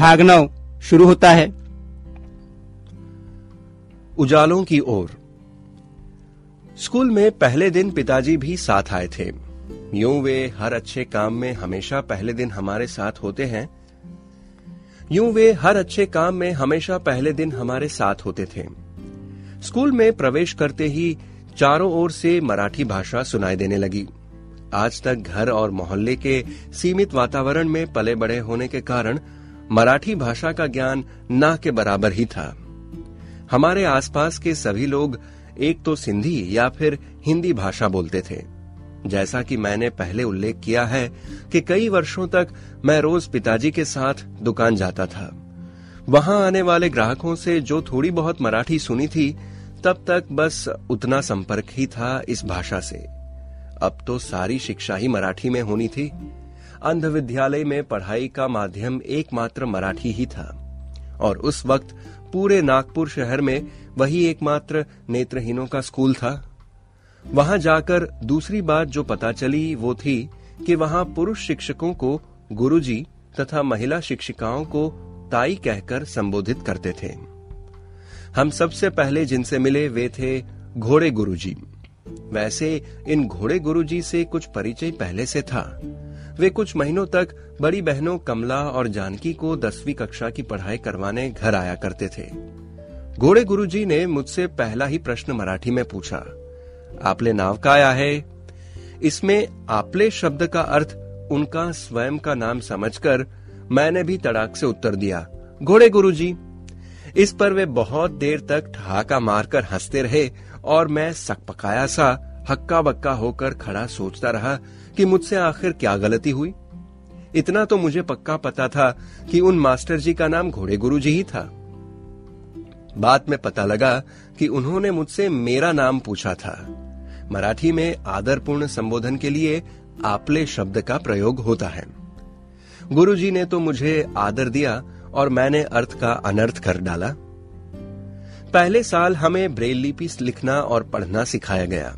भाग नौ शुरू होता है। उजालों की ओर। स्कूल में पहले दिन पिताजी भी साथ आए थे। यूँ वे हर अच्छे काम में हमेशा पहले दिन हमारे साथ होते हैं। यूँ वे हर अच्छे काम में हमेशा पहले दिन हमारे साथ होते थे। स्कूल में प्रवेश करते ही चारों ओर से मराठी भाषा सुनाई देने लगी। आज तक घर और मोहल्ले के सीमित वातावरण में पले बड़े होने के कारण मराठी भाषा का ज्ञान ना के बराबर ही था। हमारे आसपास के सभी लोग एक तो सिंधी या फिर हिंदी भाषा बोलते थे। जैसा कि मैंने पहले उल्लेख किया है कि कई वर्षों तक मैं रोज पिताजी के साथ दुकान जाता था। वहाँ आने वाले ग्राहकों से जो थोड़ी बहुत मराठी सुनी थी, तब तक बस उतना संपर्क ही था इस भाषा से। अब तो सारी शिक्षा ही मराठी में होनी थी। अंध विद्यालय में पढ़ाई का माध्यम एकमात्र मराठी ही था। और उस वक्त पूरे नागपुर शहर में वही एकमात्र नेत्रहीनों का स्कूल था। वहाँ जाकर दूसरी बात जो पता चली वो थी कि वहाँ पुरुष शिक्षकों को गुरुजी तथा महिला शिक्षिकाओं को ताई कहकर संबोधित करते थे। हम सबसे पहले जिनसे मिले वे थे घोड़े गुरुजी। वैसे इन घोड़े गुरुजी से कुछ परिचय पहले से था। वे कुछ महीनों तक बड़ी बहनों कमला और जानकी को दसवीं कक्षा की पढ़ाई करवाने घर आया करते थे। घोड़े गुरुजी ने मुझसे पहला ही प्रश्न मराठी में पूछा, आपले नाव का आया है इसमें आपले शब्द का अर्थ उनका स्वयं का नाम समझकर मैंने भी तड़ाक से उत्तर दिया घोड़े गुरुजी, इस पर वे बहुत देर तक ठहाका मारकर हँसते रहे और मैं सकपकाया सा हक्का बक्का होकर खड़ा सोचता रहा कि मुझसे आखिर क्या गलती हुई। इतना तो मुझे पक्का पता था कि उन मास्टर जी का नाम घोड़े गुरु जी ही था। बाद में पता लगा कि उन्होंने मुझसे मेरा नाम पूछा था। मराठी में आदरपूर्ण संबोधन के लिए आपले शब्द का प्रयोग होता है। गुरुजी ने तो मुझे आदर दिया और मैंने अर्थ का अनर्थ कर डाला। पहले साल हमें ब्रेल लिपि लिखना और पढ़ना सिखाया गया।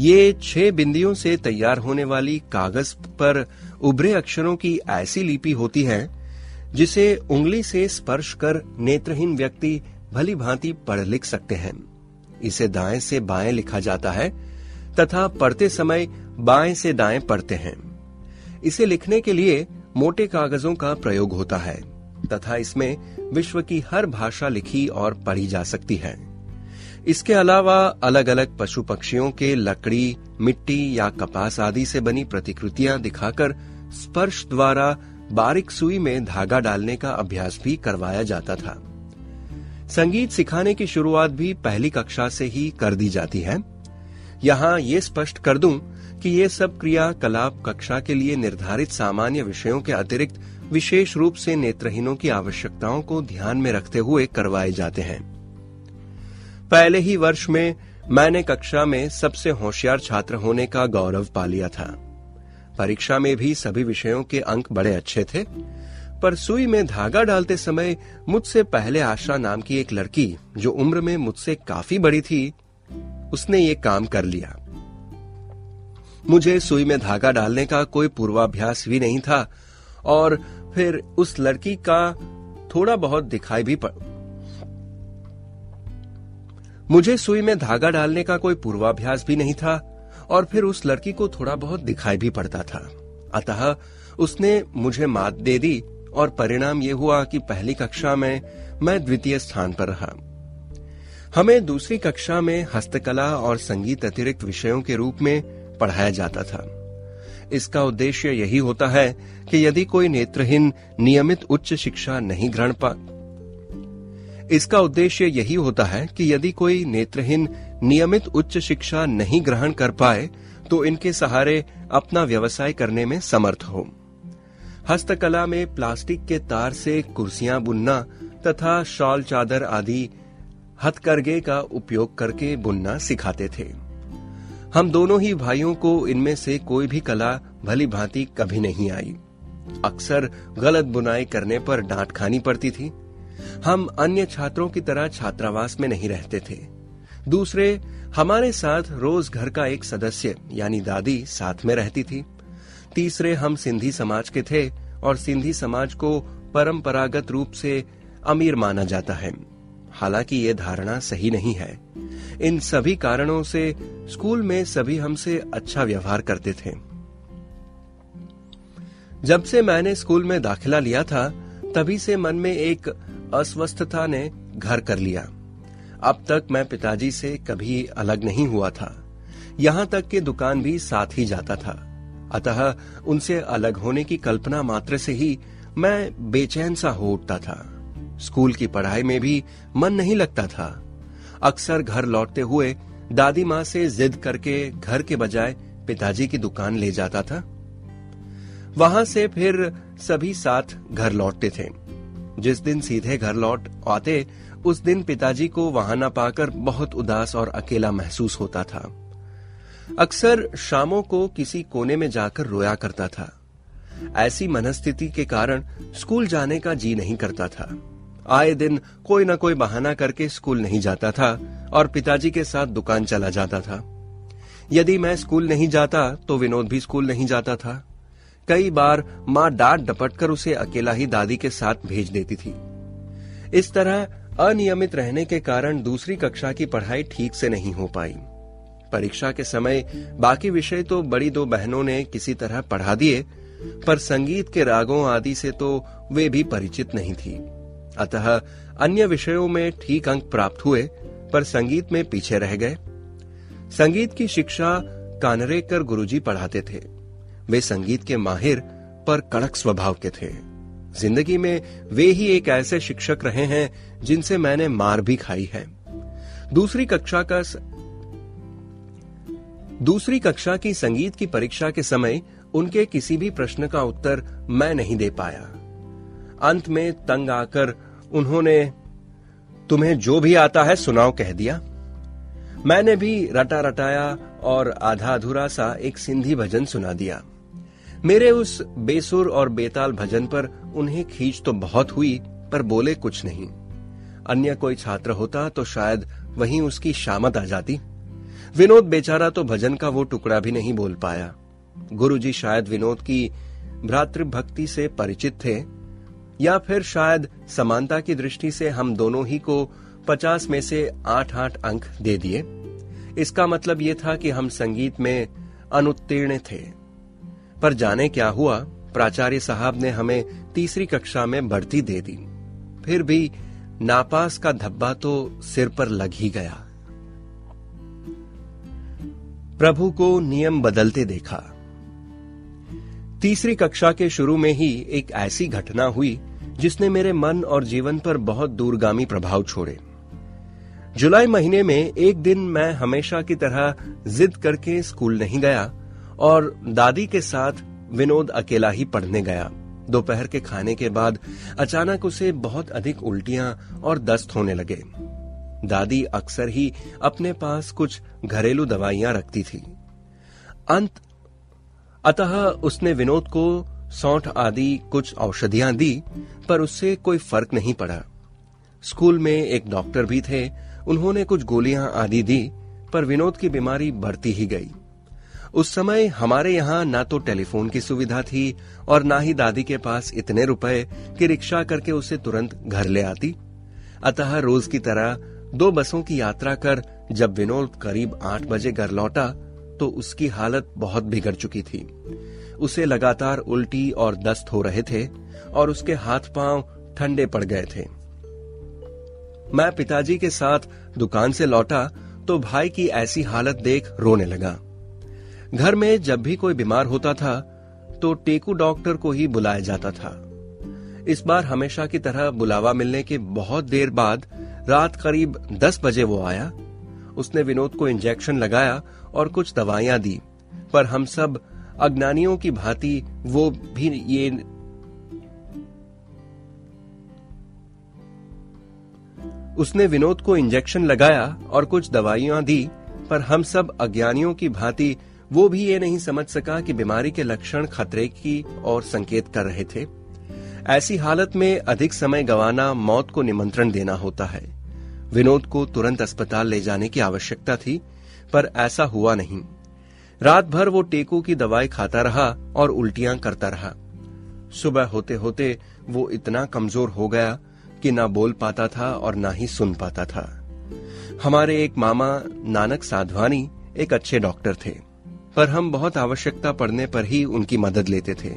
ये छह बिंदियों से तैयार होने वाली कागज़ पर उभरे अक्षरों की ऐसी लिपि होती है, जिसे उंगली से स्पर्श कर नेत्रहीन व्यक्ति भली भांति पढ़ लिख सकते हैं। इसे दाएँ से बाएँ लिखा जाता है, तथा पढ़ते समय बाएँ से दाएँ पढ़ते हैं। इसे लिखने के लिए मोटे कागजों का प्रयोग होता है, तथा इसमें विश्व की हर भाषा लिखी और पढ़ी जा सकती है। इसके अलावा अलग अलग पशु पक्षियों के लकड़ी, मिट्टी या कपास आदि से बनी प्रतिकृतियाँ दिखाकर स्पर्श द्वारा बारीक सुई में धागा डालने का अभ्यास भी करवाया जाता था। संगीत सिखाने की शुरुआत भी पहली कक्षा से ही कर दी जाती है। यहाँ ये स्पष्ट कर दूँ कि ये सब क्रियाकलाप कक्षा के लिए निर्धारित सामान्य विषयों के अतिरिक्त विशेष रूप से नेत्रहीनों की आवश्यकताओं को ध्यान में रखते हुए करवाए जाते हैं। पहले ही वर्ष में मैंने कक्षा में सबसे होशियार छात्र होने का गौरव पा लिया था। परीक्षा में भी सभी विषयों के अंक बड़े अच्छे थे, पर सुई में धागा डालते समय मुझसे पहले आशा नाम की एक लड़की, जो उम्र में मुझसे काफ़ी बड़ी थी, उसने ये काम कर लिया। मुझे सुई में धागा डालने का कोई पूर्वाभ्यास भी नहीं था, और फिर उस लड़की का थोड़ा बहुत दिखाई भी मुझे सुई में धागा डालने का कोई पूर्वाभ्यास भी नहीं था, और फिर उस लड़की को थोड़ा बहुत दिखाई भी पड़ता था। अतः उसने मुझे मात दे दी, और परिणाम ये हुआ कि पहली कक्षा में मैं द्वितीय स्थान पर रहा। हमें दूसरी कक्षा में हस्तकला और संगीत अतिरिक्त विषयों के रूप में पढ़ाया जाता था। इसका उद्देश्य यही होता है कि यदि कोई नेत्रहीन नियमित उच्च शिक्षा नहीं ग्रहण इसका उद्देश्य यही होता है कि यदि कोई नेत्रहीन नियमित उच्च शिक्षा नहीं ग्रहण कर पाए तो इनके सहारे अपना व्यवसाय करने में समर्थ हो। हस्तकला में प्लास्टिक के तार से कुर्सियाँ बुनना तथा शॉल चादर आदि हथकरघे का उपयोग करके बुनना सिखाते थे। हम दोनों ही भाइयों को इनमें से कोई भी कला भली भांति कभी नहीं आई। अक्सर गलत बुनाई करने पर डांट खानी पड़ती थी। हम अन्य छात्रों की तरह छात्रावास में नहीं रहते थे। दूसरे, हमारे साथ रोज घर का एक सदस्य, यानी दादी, साथ में रहती थी। तीसरे, हम सिंधी समाज के थे और सिंधी समाज को परंपरागत रूप से अमीर माना जाता है। हालाँकि ये धारणा सही नहीं है। इन सभी कारणों से स्कूल में सभी हमसे अच्छा व्यवहार करते थे। जब से मैंने स्कूल में दाखिला लिया था, तभी से मन में एक अस्वस्थता ने घर कर लिया। अब तक मैं पिताजी से कभी अलग नहीं हुआ था। यहाँ तक कि दुकान भी साथ ही जाता था। अतः उनसे अलग होने की कल्पना मात्र से ही मैं बेचैन सा हो उठता था। स्कूल की पढ़ाई में भी मन नहीं लगता था। अक्सर घर लौटते हुए दादी माँ से जिद करके घर के बजाय पिताजी की दुकान ले जाता था। वहाँ से फिर सभी साथ घर लौटते थे। जिस दिन सीधे घर लौट आते, उस दिन पिताजी को वहाँ न पाकर बहुत उदास और अकेला महसूस होता था। अक्सर शामों को किसी कोने में जाकर रोया करता था। ऐसी मनस्थिति के कारण स्कूल जाने का जी नहीं करता था। आए दिन कोई ना कोई बहाना करके स्कूल नहीं जाता था और पिताजी के साथ दुकान चला जाता था। यदि मैं स्कूल नहीं जाता तो विनोद भी स्कूल नहीं जाता था। कई बार माँ डांट डपट कर उसे अकेला ही दादी के साथ भेज देती थी। इस तरह अनियमित रहने के कारण दूसरी कक्षा की पढ़ाई ठीक से नहीं हो पाई। परीक्षा के समय बाकी विषय तो बड़ी दो बहनों ने किसी तरह पढ़ा दिए, पर संगीत के रागों आदि से तो वे भी परिचित नहीं थी। अतः अन्य विषयों में ठीक अंक प्राप्त हुए, पर संगीत में पीछे रह गए। संगीत की शिक्षा कानरेकर गुरुजी पढ़ाते थे। वे संगीत के माहिर पर कड़क स्वभाव के थे। ज़िंदगी में वे ही एक ऐसे शिक्षक रहे हैं जिनसे मैंने मार भी खाई है। दूसरी कक्षा का स... दूसरी कक्षा की संगीत की परीक्षा के समय उनके किसी भी प्रश्न का उत्तर मैं नहीं दे पाया। अंत में तंग आकर उन्होंने, तुम्हें जो भी आता है सुनाओ, कह दिया। मैंने भी रटा रटाया और आधा अधूरा सा एक सिंधी भजन सुना दिया। मेरे उस बेसुर और बेताल भजन पर उन्हें खींच तो बहुत हुई, पर बोले कुछ नहीं। अन्य कोई छात्र होता तो शायद वहीं उसकी शामत आ जाती। विनोद बेचारा तो भजन का वो टुकड़ा भी नहीं बोल पाया। गुरुजी शायद विनोद की भ्रातृभक्ति से परिचित थे, या फिर शायद समानता की दृष्टि से हम दोनों ही को पचास में से आठ आठ अंक दे दिए। इसका मतलब ये था कि हम संगीत में अनुत्तीर्ण थे। पर जाने क्या हुआ, प्राचार्य साहब ने हमें तीसरी कक्षा में बढ़ती दे दी। फिर भी नापास का धब्बा तो सिर पर लग ही गया। प्रभु को नियम बदलते देखा। तीसरी कक्षा के शुरू में ही एक ऐसी घटना हुई, जिसने मेरे मन और जीवन पर बहुत दूरगामी प्रभाव छोड़े। जुलाई महीने में एक दिन मैं हमेशा की तरह जिद करके स्कूल नहीं गया और दादी के साथ विनोद अकेला ही पढ़ने गया। दोपहर के खाने के बाद अचानक उसे बहुत अधिक उल्टियाँ और दस्त होने लगे। दादी अक्सर ही अपने पास कुछ घरेलू दवाइयाँ रखती थी। अंत, अतः उसने विनोद को सौठ आदि कुछ औषधियाँ दी, पर उससे कोई फ़र्क नहीं पड़ा। स्कूल में एक डॉक्टर भी थे, उन्होंने कुछ गोलियाँ आदि दी, पर विनोद की बीमारी बढ़ती ही गई। उस समय हमारे यहाँ ना तो टेलीफोन की सुविधा थी और ना ही दादी के पास इतने रुपए कि रिक्शा करके उसे तुरंत घर ले आती। अतः रोज की तरह दो बसों की यात्रा कर जब विनोद करीब आठ बजे घर लौटा तो उसकी हालत बहुत बिगड़ चुकी थी। उसे लगातार उल्टी और दस्त हो रहे थे और उसके हाथ पाँव ठंडे पड़ गए थे। मैं पिताजी के साथ दुकान से लौटा तो भाई की ऐसी हालत देख रोने लगा। घर में जब भी कोई बीमार होता था तो टेकू डॉक्टर को ही बुलाया जाता था। इस बार हमेशा की तरह बुलावा मिलने के बहुत देर बाद, रात करीब दस बजे वो आया। उसने विनोद को इंजेक्शन लगाया और कुछ दवाइयाँ दी। पर हम सब अज्ञानियों की भांति वो भी ये उसने विनोद को इंजेक्शन लगाया और कुछ दवाइयाँ दी, पर हम सब अज्ञानियों की भांति वो भी ये नहीं समझ सका कि बीमारी के लक्षण खतरे की और संकेत कर रहे थे। ऐसी हालत में अधिक समय गंवाना मौत को निमंत्रण देना होता है। विनोद को तुरंत अस्पताल ले जाने की आवश्यकता थी, पर ऐसा हुआ नहीं। रात भर वो टेकू की दवाई खाता रहा और उल्टियाँ करता रहा। सुबह होते होते वो इतना कमज़ोर हो गया कि ना बोल पाता था और ना ही सुन पाता था। हमारे एक मामा नानक साधवानी एक अच्छे डॉक्टर थे। पर हम बहुत आवश्यकता पड़ने पर ही उनकी मदद लेते थे।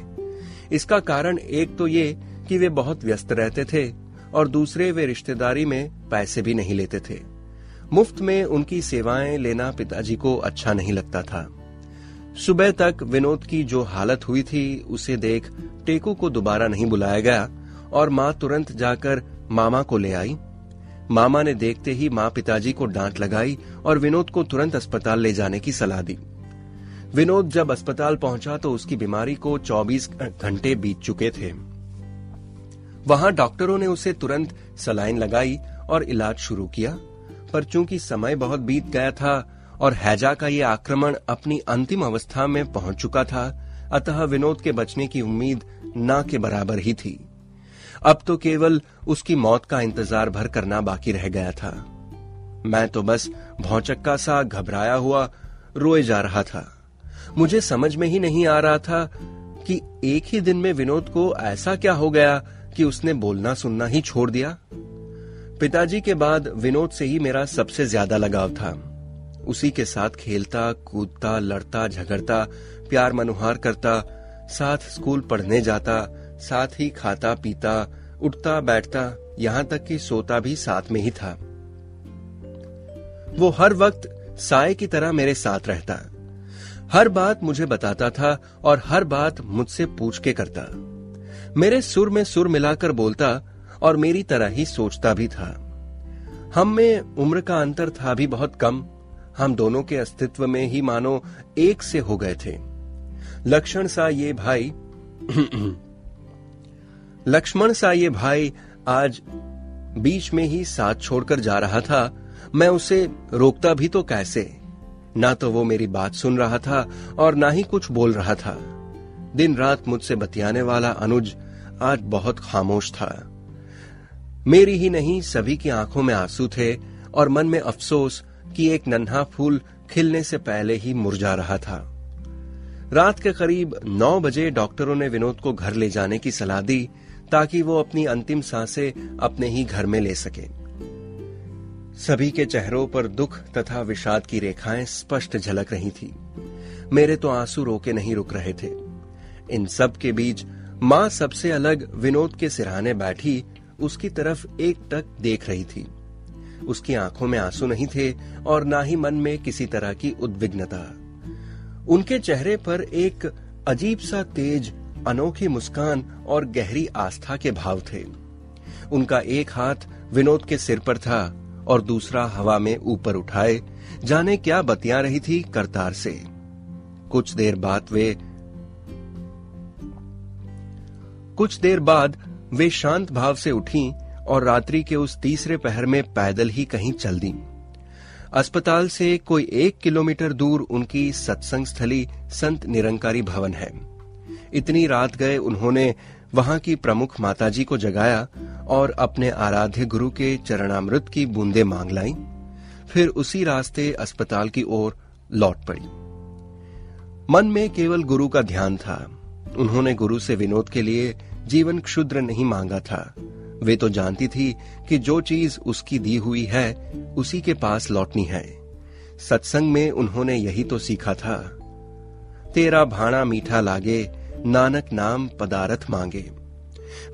इसका कारण एक तो ये कि वे बहुत व्यस्त रहते थे और दूसरे वे रिश्तेदारी में पैसे भी नहीं लेते थे। मुफ़्त में उनकी सेवाएँ लेना पिताजी को अच्छा नहीं लगता था। सुबह तक विनोद की जो हालत हुई थी, उसे देख टेकू को दोबारा नहीं बुलाया गया और माँ तुरंत जाकर मामा को ले आई। मामा ने देखते ही माँ पिताजी को डांट लगाई और विनोद को तुरंत अस्पताल ले जाने की सलाह दी। विनोद जब अस्पताल पहुँचा तो उसकी बीमारी को 24 घंटे बीत चुके थे। वहाँ डॉक्टरों ने उसे तुरंत सलाइन लगाई और इलाज शुरू किया, पर चूँकि समय बहुत बीत गया था और हैजा का ये आक्रमण अपनी अंतिम अवस्था में पहुँच चुका था, अतः विनोद के बचने की उम्मीद ना के बराबर ही थी। अब तो केवल उसकी मौत का इंतज़ार भर करना बाकी रह गया था। मैं तो बस भौचक्का सा घबराया हुआ रोए जा रहा था। मुझे समझ में ही नहीं आ रहा था कि एक ही दिन में विनोद को ऐसा क्या हो गया कि उसने बोलना सुनना ही छोड़ दिया। पिताजी के बाद विनोद से ही मेरा सबसे ज़्यादा लगाव था। उसी के साथ खेलता, कूदता, लड़ता, झगड़ता, प्यार मनुहार करता, साथ स्कूल पढ़ने जाता, साथ ही खाता, पीता, उठता, बैठता, यहाँ तक कि सोता भी साथ में ही था। वो हर वक्त साय की तरह मेरे साथ रहता। हर बात मुझे बताता था और हर बात मुझसे पूछ के करता। मेरे सुर में सुर मिलाकर बोलता और मेरी तरह ही सोचता भी था। हम में उम्र का अंतर था भी बहुत कम। हम दोनों के अस्तित्व में ही मानो एक से हो गए थे। लक्ष्मण सा ये भाई लक्ष्मण सा ये भाई आज बीच में ही साथ छोड़कर जा रहा था। मैं उसे रोकता भी तो कैसे? ना तो वो मेरी बात सुन रहा था और ना ही कुछ बोल रहा था। दिन रात मुझसे बतियाने वाला अनुज आज बहुत खामोश था। मेरी ही नहीं, सभी की आँखों में आँसू थे और मन में अफसोस कि एक नन्हा फूल खिलने से पहले ही मुरझा रहा था। रात के करीब नौ बजे डॉक्टरों ने विनोद को घर ले जाने की सलाह दी ताकि वो अपनी अंतिम साँसें अपने ही घर में ले सके। सभी के चेहरों पर दुख तथा विषाद की रेखाएँ स्पष्ट झलक रही थी। मेरे तो आँसू रोके नहीं रुक रहे थे। इन सब के बीच माँ सबसे अलग विनोद के सिरहाने बैठी उसकी तरफ़ एक टक देख रही थी। उसकी आँखों में आँसू नहीं थे और ना ही मन में किसी तरह की उद्विग्नता। उनके चेहरे पर एक अजीब सा तेज, अनोखी मुस्कान और गहरी आस्था के भाव थे। उनका एक हाथ विनोद के सिर पर था और दूसरा हवा में ऊपर उठाए, जाने क्या बतिया रही थी करतार से। कुछ देर बाद वे, कुछ देर बाद वे शांत भाव से उठी और रात्रि के उस तीसरे पहर में पैदल ही कहीं चल दी। अस्पताल से कोई एक किलोमीटर दूर उनकी सत्संग स्थली संत निरंकारी भवन है। इतनी रात गए उन्होंने वहाँ की प्रमुख माताजी को जगाया और अपने आराध्य गुरु के चरणामृत की बूंदे मांग लाई। फिर उसी रास्ते अस्पताल की ओर लौट पड़ी। मन में केवल गुरु का ध्यान था। उन्होंने गुरु से विनोद के लिए जीवन क्षुद्र नहीं मांगा था। वे तो जानती थी कि जो चीज़ उसकी दी हुई है, उसी के पास लौटनी है। सत्संग में उन्होंने यही तो सीखा था। तेरा भाणा मीठा लागे नानक नाम पदारथ मांगे।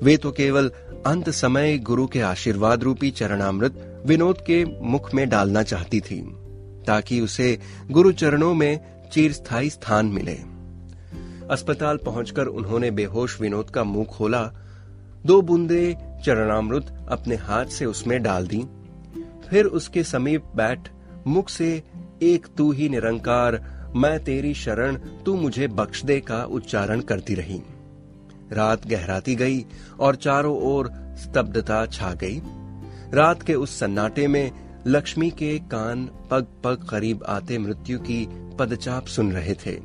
वे तो केवल अंत समय गुरु के आशीर्वाद रूपी चरणामृत विनोद के मुख में डालना चाहती थी, ताकि उसे गुरु चरणों में चिरस्थायी स्थान मिले। अस्पताल पहुंचकर उन्होंने बेहोश विनोद का मुँह खोला। दो बूंदे चरणामृत अपने हाथ से उसमें डाल दी। फिर उसके समीप बैठ मुख से एक तू ही निरंकार मैं तेरी शरण, तू मुझे बख्श दे का उच्चारण करती रही। रात गहराती गई और चारों ओर स्तब्धता छा गई। रात के उस सन्नाटे में लक्ष्मी के कान पग पग करीब आते मृत्यु की पदचाप सुन रहे थे।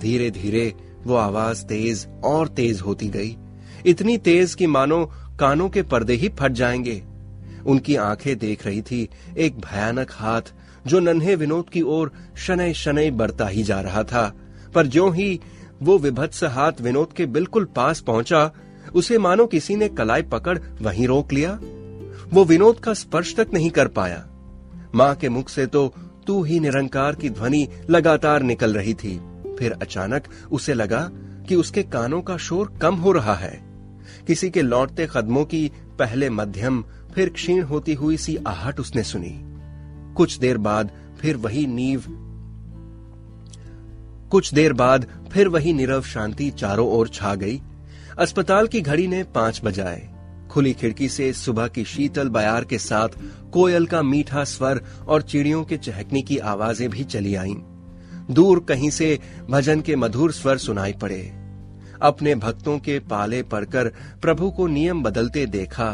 धीरे धीरे वो आवाज़ तेज और तेज होती गई। इतनी तेज कि मानो कानों के पर्दे ही फट जाएँगे। उनकी आँखें देख रही थी एक भयानक हाथ जो नन्हे विनोद की ओर शनै शनै बढ़ता ही जा रहा था। पर जो ही वो विभत्स हाथ विनोद के बिल्कुल पास पहुँचा, उसे मानो किसी ने कलाई पकड़ वहीं रोक लिया। वो विनोद का स्पर्श तक नहीं कर पाया। माँ के मुख से तो तू ही निरंकार की ध्वनि लगातार निकल रही थी। फिर अचानक उसे लगा कि उसके कानों का शोर कम हो रहा है। किसी के लौटते कदमों की पहले मध्यम, फिर क्षीण होती हुई सी आहट उसने सुनी। कुछ देर बाद फिर वही नींव, कुछ देर बाद फिर वही नीरव शांति चारों ओर छा गई। अस्पताल की घड़ी ने पाँच बजाए। खुली खिड़की से सुबह की शीतल बयार के साथ कोयल का मीठा स्वर और चिड़ियों के चहकने की आवाज़ें भी चली आईं। दूर कहीं से भजन के मधुर स्वर सुनाई पड़े। अपने भक्तों के पाले पड़कर प्रभु को नियम बदलते देखा।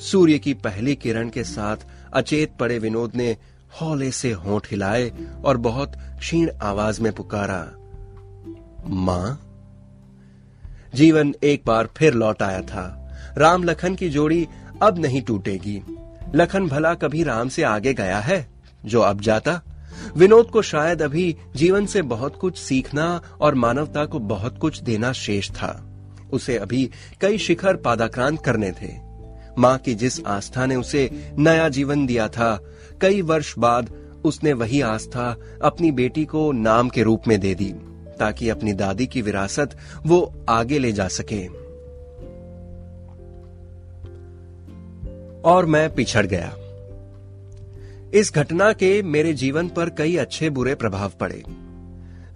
सूर्य की पहली किरण के साथ अचेत पड़े विनोद ने हौले से होंठ हिलाए और बहुत क्षीण आवाज़ में पुकारा, माँ? जीवन एक बार फिर लौट आया था। राम लखन की जोड़ी अब नहीं टूटेगी। लखन भला कभी राम से आगे गया है? जो अब जाता। विनोद को शायद अभी जीवन से बहुत कुछ सीखना और मानवता को बहुत कुछ देना शेष था। उसे अभी कई शिखर पादाक्रांत करने थे। माँ की जिस आस्था ने उसे नया जीवन दिया था, कई वर्ष बाद उसने वही आस्था अपनी बेटी को नाम के रूप में दे दी, ताकि अपनी दादी की विरासत वो आगे ले जा सके। और मैं पिछड़ गया। इस घटना के मेरे जीवन पर कई अच्छे बुरे प्रभाव पड़े।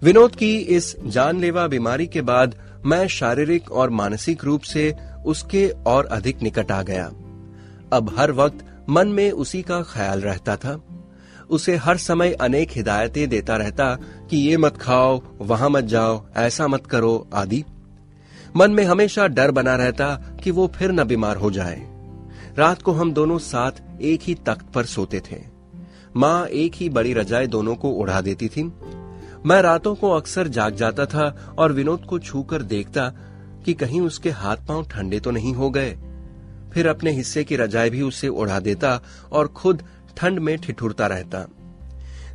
विनोद की इस जानलेवा बीमारी के बाद मैं शारीरिक और मानसिक रूप से उसके और अधिक निकट आ गया। अब हर वक्त मन में उसी का ख्याल रहता था। उसे हर समय अनेक हिदायतें देता रहता कि ये मत खाओ, वहाँ मत जाओ, ऐसा मत करो आदि। मन में हमेशा डर बना रहता कि वो फिर न बीमार हो जाए। रात को हम दोनों साथ एक ही तख्त पर सोते थे। माँ एक ही बड़ी रजाई दोनों को उड़ा देती थी। मैं रातों को अक्सर जाग जाता था और विनोद को छूकर देखता कि कहीं उसके हाथ पाँव ठंडे तो नहीं हो गए। फिर अपने हिस्से की रजाई भी उसे उड़ा देता और खुद ठंड में ठिठुरता रहता।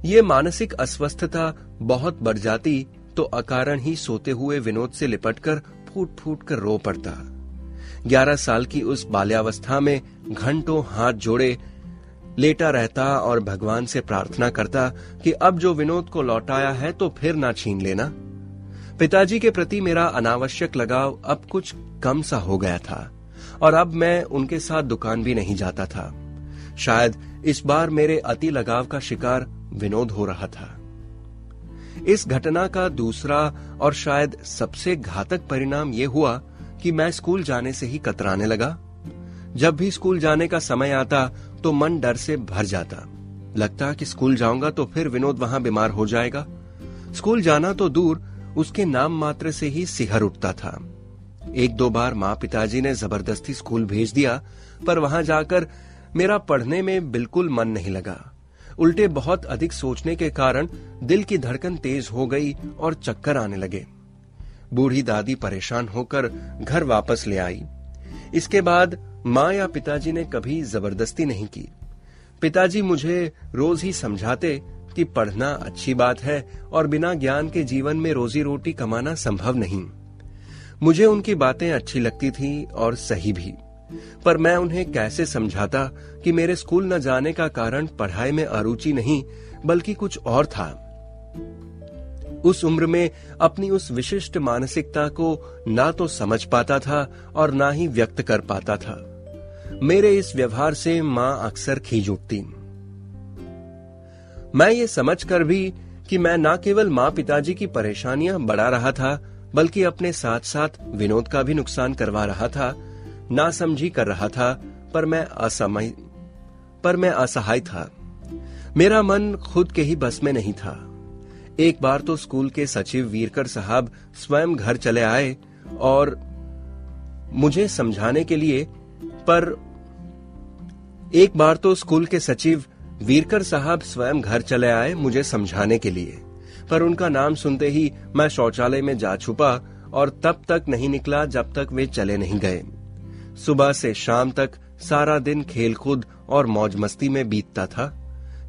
ये मानसिक अस्वस्थता बहुत बढ़ जाती तो अकारण ही सोते हुए विनोद से लिपटकर फूट फूट कर रो पड़ता। ग्यारह साल की उस बाल्यावस्था में घंटों हाथ जोड़े लेटा रहता और भगवान से प्रार्थना करता कि अब जो विनोद को लौटाया है तो फिर ना छीन लेना। पिताजी के प्रति मेरा अनावश्यक लगाव अब कुछ कम सा हो गया था, और अब मैं उनके साथ दुकान भी नहीं जाता था। शायद इस बार मेरे अति लगाव का शिकार विनोद हो रहा था। इस घटना का दूसरा और शायद सबसे घातक परिणाम यह हुआ कि मैं स्कूल जाने से ही कतराने लगा। जब भी स्कूल जाने का समय आता तो मन डर से भर जाता। लगता कि स्कूल जाऊँगा तो फिर विनोद वहाँ बीमार हो जाएगा। स्कूल जाना तो दूर उसके नाम मात्र से ही सिहर उठता था। एक दो बार माँ पिताजी ने ज़बरदस्ती स्कूल भेज दिया, पर वहाँ जाकर मेरा पढ़ने में बिल्कुल मन नहीं लगा। उल्टे बहुत अधिक सोचने के कारण दिल की धड़कन तेज हो गई और चक्कर आने लगे। बूढ़ी दादी परेशान होकर घर वापस ले आई। इसके बाद माँ या पिताजी ने कभी ज़बरदस्ती नहीं की। पिताजी मुझे रोज ही समझाते कि पढ़ना अच्छी बात है और बिना ज्ञान के जीवन में रोजी रोटी कमाना संभव नहीं। मुझे उनकी बातें अच्छी लगती थी और सही भी। पर मैं उन्हें कैसे समझाता कि मेरे स्कूल न जाने का कारण पढ़ाई में अरुचि नहीं, बल्कि कुछ और था? उस उम्र में अपनी उस विशिष्ट मानसिकता को ना तो समझ पाता था और ना ही व्यक्त कर पाता था। मेरे इस व्यवहार से माँ अक्सर खींच उठती। मैं ये समझ कर भी कि मैं न केवल माँ पिताजी की परेशानियाँ बढ़ा रहा था, बल्कि अपने साथ साथ विनोद का भी नुकसान करवा रहा था ना समझी कर रहा था, पर मैं असमय, पर मैं असहाय था। मेरा मन खुद के ही बस में नहीं था। एक बार तो स्कूल के सचिव वीरकर साहब स्वयं घर चले आए और मुझे समझाने के लिए, पर एक बार तो स्कूल के सचिव वीरकर साहब स्वयं घर चले आए मुझे समझाने के लिए, पर उनका नाम सुनते ही मैं शौचालय में जा छुपा और तब तक नहीं निकला जब तक वे चले नहीं गए। सुबह से शाम तक सारा दिन खेलकूद और मौज मस्ती में बीतता था।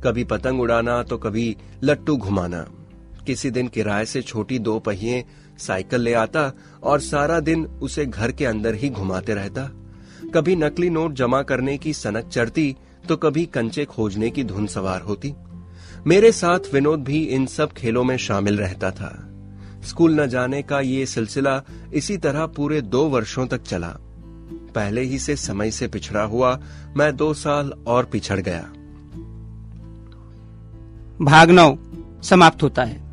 कभी पतंग उड़ाना तो कभी लट्टू घुमाना। किसी दिन किराए से छोटी दो पहिए साइकिल ले आता और सारा दिन उसे घर के अंदर ही घुमाते रहता। कभी नकली नोट जमा करने की सनक चढ़ती तो कभी कंचे खोजने की धुन सवार होती। मेरे साथ विनोद भी इन सब खेलों में शामिल रहता था। स्कूल न जाने का ये सिलसिला इसी तरह पूरे दो वर्षों तक चला। पहले ही से समय से पिछड़ा हुआ, मैं दो साल और पिछड़ गया। भाग नौ समाप्त होता है।